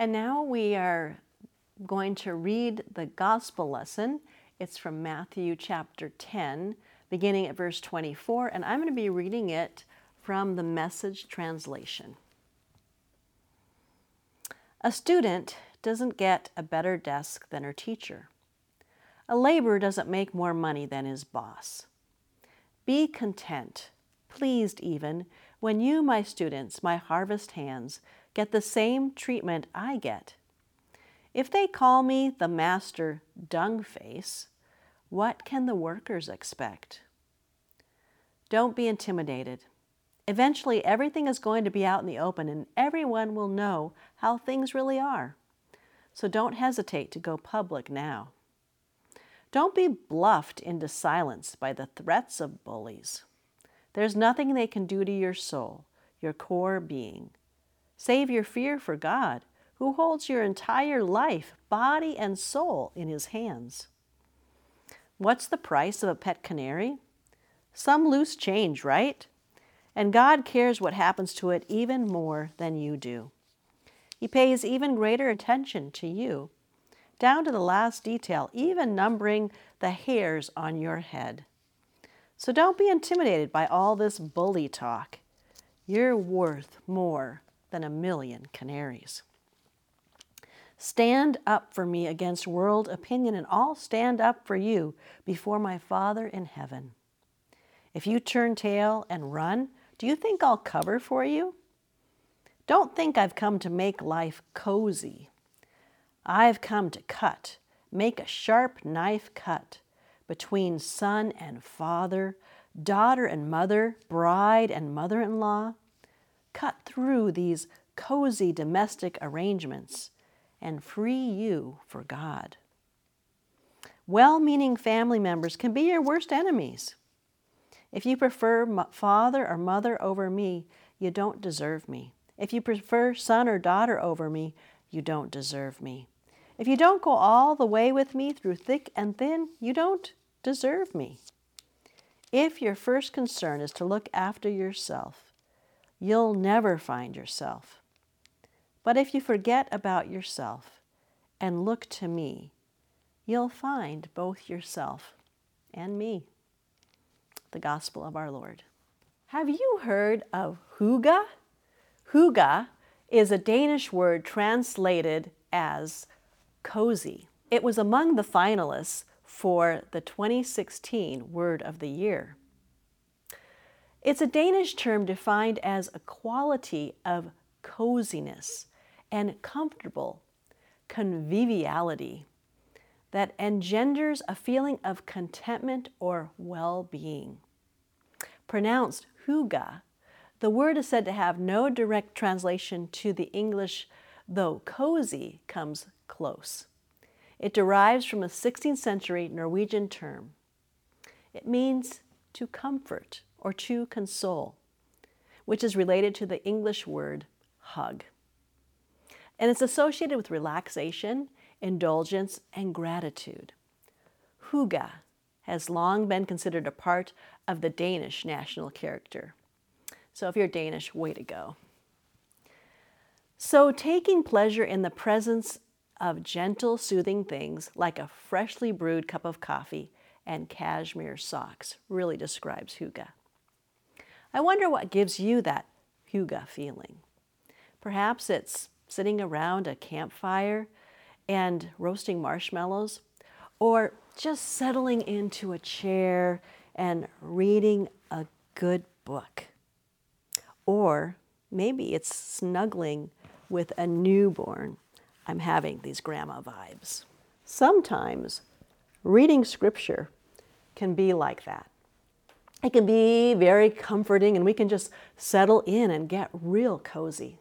And now we are going to read the gospel lesson. It's from Matthew chapter 10, beginning at verse 24, and I'm going to be reading it from the message translation. A student doesn't get a better desk than her teacher. A laborer doesn't make more money than his boss. Be content, pleased even, when you, my students, my harvest hands, get the same treatment I get. If they call me the master dung face, what can the workers expect? Don't be intimidated. Eventually, everything is going to be out in the open and everyone will know how things really are. So don't hesitate to go public now. Don't be bluffed into silence by the threats of bullies. There's nothing they can do to your soul, your core being. Save your fear for God, who holds your entire life, body, and soul in his hands. What's the price of a pet canary? Some loose change, right? And God cares what happens to it even more than you do. He pays even greater attention to you, down to the last detail, even numbering the hairs on your head. So don't be intimidated by all this bully talk. You're worth more than a million canaries. Stand up for me against world opinion, and I'll stand up for you before my Father in heaven. If you turn tail and run, do you think I'll cover for you? Don't think I've come to make life cozy. I've come to cut, make a sharp knife cut between son and father, daughter and mother, bride and mother in law. Cut through these cozy domestic arrangements and free you for God. Well meaning family members can be your worst enemies. If you prefer father or mother over me, you don't deserve me. If you prefer son or daughter over me, you don't deserve me. If you don't go all the way with me through thick and thin, you don't deserve me. If your first concern is to look after yourself, you'll never find yourself. But if you forget about yourself and look to me, you'll find both yourself and me. The Gospel of our Lord. Have you heard of hygge? Hygge is a Danish word translated as cozy. It was among the finalists for the 2016 Word of the Year. It's a Danish term defined as a quality of coziness and comfortable conviviality that engenders a feeling of contentment or well being. Pronounced hygge, the word is said to have no direct translation to the English, though cozy comes close. It derives from a 16th century Norwegian term. It means to comfort or to console, which is related to the English word hug and it's associated with relaxation, indulgence, and gratitude. Hygge has long been considered a part of the Danish national character. So if you're Danish, way to go. So, taking pleasure in the presence of gentle, soothing things like a freshly brewed cup of coffee and cashmere socks really describes hygge. I wonder what gives you that hygge feeling. Perhaps it's sitting around a campfire and roasting marshmallows, or just settling into a chair and reading a good book. Or maybe it's snuggling with a newborn. I'm having these grandma vibes. Sometimes reading scripture can be like that. It can be very comforting, and we can just settle in and get real cozy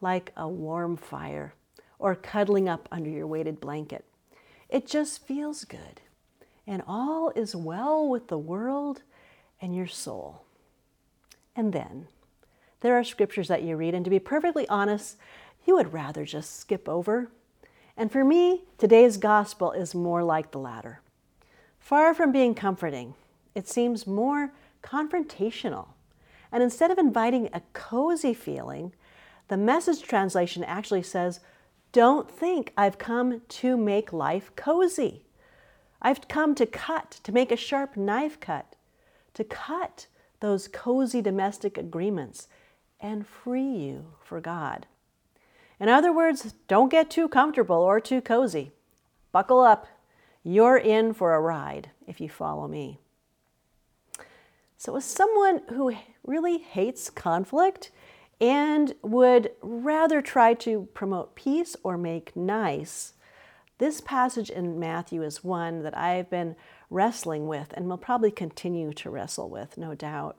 like a warm fire or cuddling up under your weighted blanket. It just feels good. And all is well with the world and your soul. And then there are scriptures that you read, and to be perfectly honest, you would rather just skip over. And for me, today's gospel is more like the latter. Far from being comforting, it seems more confrontational. And instead of inviting a cozy feeling, the message translation actually says, don't think I've come to make life cozy. I've come to cut, to make a sharp knife cut, to cut those cozy domestic agreements and free you for God. In other words, don't get too comfortable or too cozy. Buckle up. You're in for a ride if you follow me. So, as someone who really hates conflict and would rather try to promote peace or make nice, this passage in Matthew is one that I've been wrestling with and will probably continue to wrestle with, no doubt.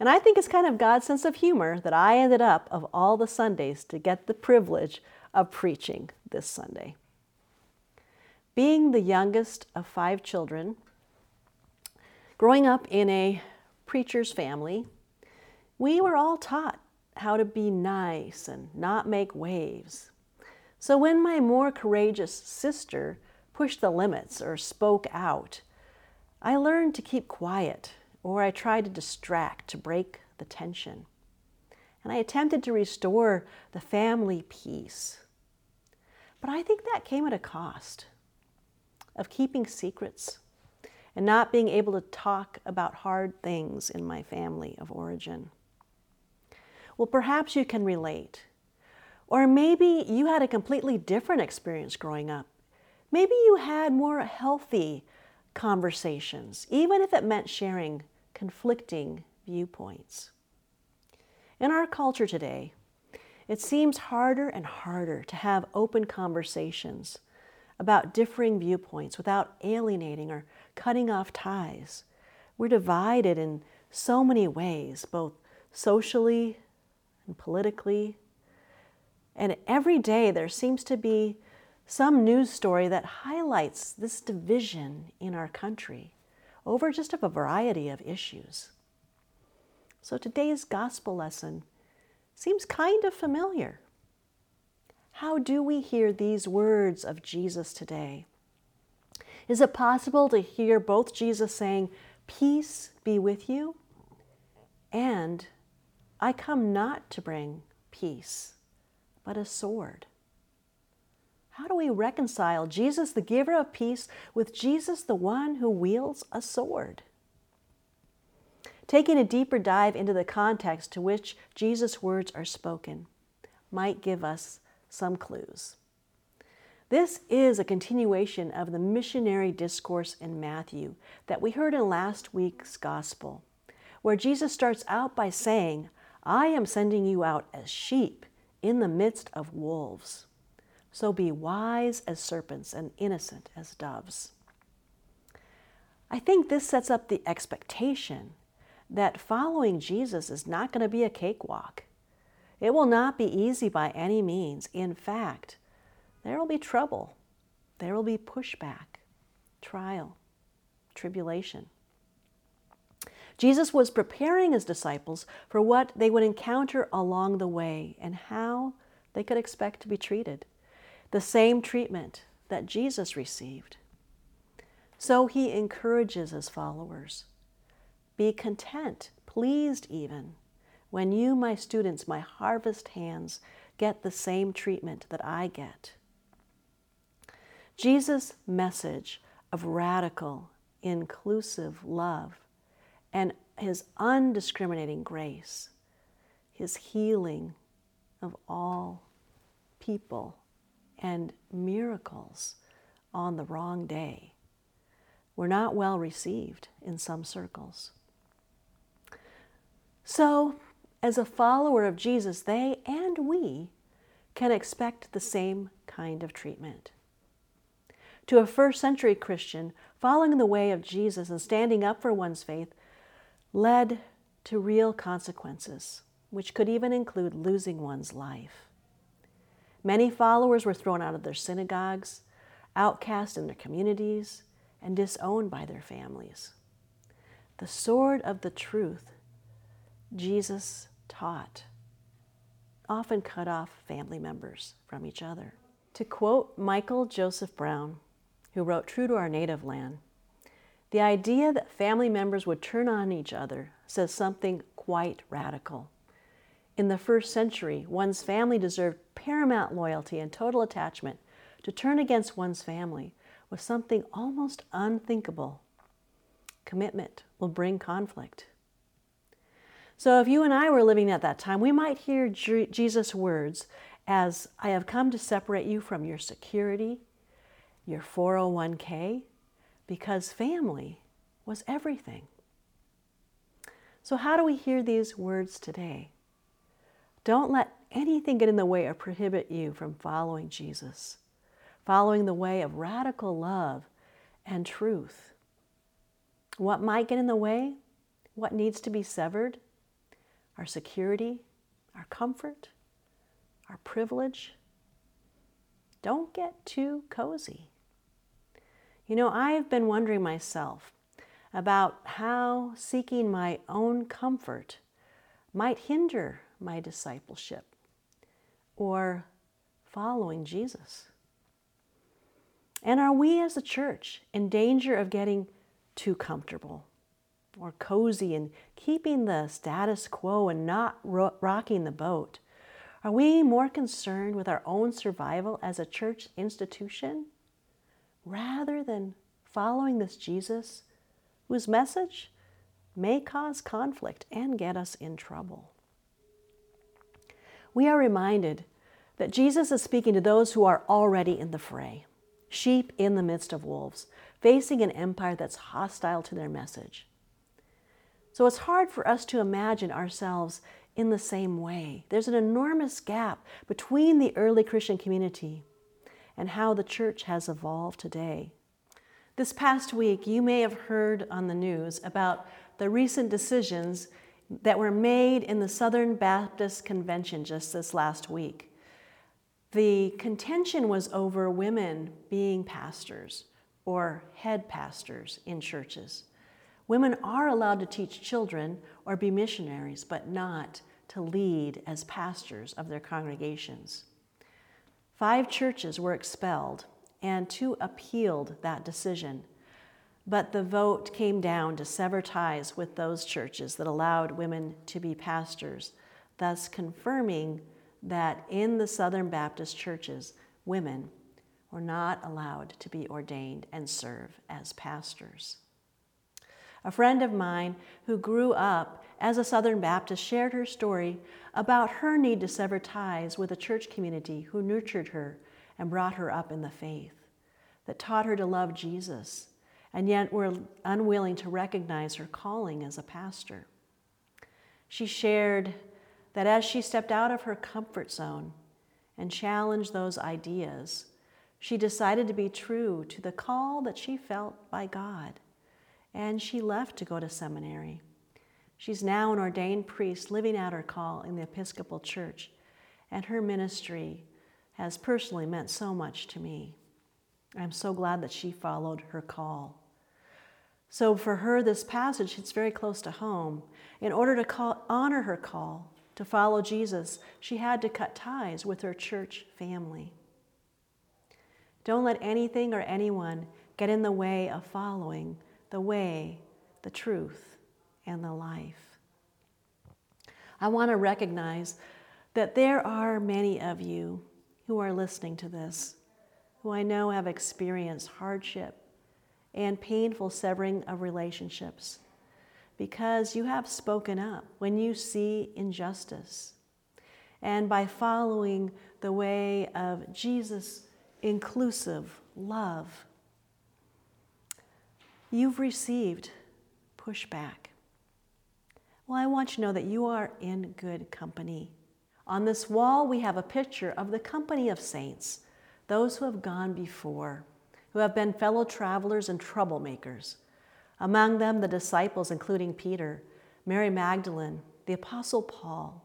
And I think it's kind of God's sense of humor that I ended up, of all the Sundays, to get the privilege of preaching this Sunday. Being the youngest of five children, growing up in a preacher's family, we were all taught how to be nice and not make waves. So when my more courageous sister pushed the limits or spoke out, I learned to keep quiet or I tried to distract to break the tension. And I attempted to restore the family peace. But I think that came at a cost of keeping secrets and not being able to talk about hard things in my family of origin. Well, perhaps you can relate. Or maybe you had a completely different experience growing up. Maybe you had more healthy conversations, even if it meant sharing conflicting viewpoints. In our culture today, it seems harder and harder to have open conversations about differing viewpoints without alienating or cutting off ties. We're divided in so many ways, both socially and politically. And every day there seems to be some news story that highlights this division in our country over just a variety of issues. So today's gospel lesson seems kind of familiar. How do we hear these words of Jesus today? Is it possible to hear both Jesus saying, Peace be with you, and I come not to bring peace, but a sword? How do we reconcile Jesus, the giver of peace, with Jesus, the one who wields a sword? Taking a deeper dive into the context to which Jesus' words are spoken might give us some clues. This is a continuation of the missionary discourse in Matthew that we heard in last week's gospel, where Jesus starts out by saying, I am sending you out as sheep in the midst of wolves. So be wise as serpents and innocent as doves. I think this sets up the expectation that following Jesus is not going to be a cakewalk. It will not be easy by any means. In fact, there will be trouble, there will be pushback, trial, tribulation. Jesus was preparing his disciples for what they would encounter along the way and how they could expect to be treated the same treatment that Jesus received. So he encourages his followers Be content, pleased even, when you, my students, my harvest hands, get the same treatment that I get. Jesus' message of radical, inclusive love and his undiscriminating grace, his healing of all people and miracles on the wrong day were not well received in some circles. So, as a follower of Jesus, they and we can expect the same kind of treatment. To a first century Christian, following the way of Jesus and standing up for one's faith led to real consequences, which could even include losing one's life. Many followers were thrown out of their synagogues, outcast in their communities, and disowned by their families. The sword of the truth Jesus taught often cut off family members from each other. To quote Michael Joseph Brown, who wrote True to Our Native Land, the idea that family members would turn on each other says something quite radical. In the first century, one's family deserved paramount loyalty and total attachment to turn against one's family was something almost unthinkable. Commitment will bring conflict. So, if you and I were living at that time, we might hear Jesus' words as I have come to separate you from your security, your 401k, because family was everything. So, how do we hear these words today? Don't let anything get in the way or prohibit you from following Jesus, following the way of radical love and truth. What might get in the way? What needs to be severed? Our security, our comfort, our privilege. Don't get too cozy. You know, I've been wondering myself about how seeking my own comfort might hinder my discipleship or following Jesus. And are we as a church in danger of getting too comfortable or cozy and keeping the status quo and not ro- rocking the boat? Are we more concerned with our own survival as a church institution rather than following this Jesus whose message may cause conflict and get us in trouble? We are reminded that Jesus is speaking to those who are already in the fray, sheep in the midst of wolves, facing an empire that's hostile to their message. So it's hard for us to imagine ourselves in the same way. There's an enormous gap between the early Christian community and how the church has evolved today. This past week, you may have heard on the news about the recent decisions that were made in the Southern Baptist Convention just this last week. The contention was over women being pastors or head pastors in churches. Women are allowed to teach children or be missionaries, but not to lead as pastors of their congregations. Five churches were expelled, and two appealed that decision. But the vote came down to sever ties with those churches that allowed women to be pastors, thus confirming that in the Southern Baptist churches, women were not allowed to be ordained and serve as pastors. A friend of mine who grew up as a Southern Baptist shared her story about her need to sever ties with a church community who nurtured her and brought her up in the faith, that taught her to love Jesus, and yet were unwilling to recognize her calling as a pastor. She shared that as she stepped out of her comfort zone and challenged those ideas, she decided to be true to the call that she felt by God and she left to go to seminary. She's now an ordained priest living out her call in the Episcopal Church, and her ministry has personally meant so much to me. I'm so glad that she followed her call. So, for her, this passage hits very close to home. In order to call, honor her call to follow Jesus, she had to cut ties with her church family. Don't let anything or anyone get in the way of following the way, the truth, and the life. I want to recognize that there are many of you who are listening to this who I know have experienced hardship and painful severing of relationships because you have spoken up when you see injustice. And by following the way of Jesus' inclusive love, you've received pushback. Well, I want you to know that you are in good company. On this wall, we have a picture of the company of saints, those who have gone before, who have been fellow travelers and troublemakers. Among them, the disciples, including Peter, Mary Magdalene, the Apostle Paul,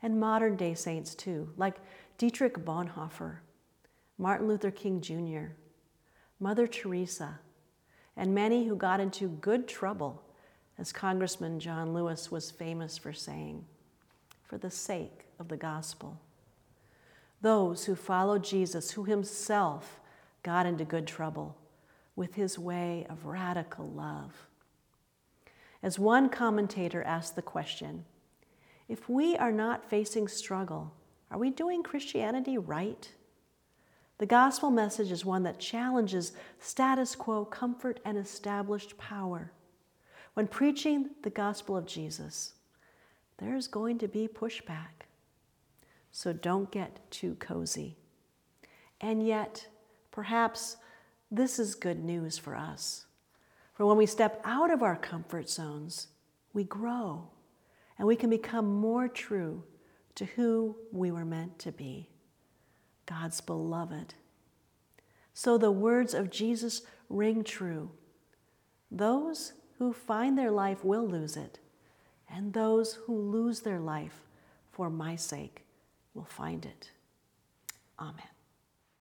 and modern day saints too, like Dietrich Bonhoeffer, Martin Luther King Jr., Mother Teresa, and many who got into good trouble, as Congressman John Lewis was famous for saying, for the sake of the gospel. Those who followed Jesus, who himself got into good trouble with his way of radical love. As one commentator asked the question, if we are not facing struggle Are we doing Christianity right? The gospel message is one that challenges status quo comfort and established power. When preaching the gospel of Jesus, there's going to be pushback. So don't get too cozy. And yet, perhaps this is good news for us. For when we step out of our comfort zones, we grow and we can become more true to who we were meant to be God's beloved. So the words of Jesus ring true. Those who find their life will lose it, and those who lose their life for my sake will find it. Amen.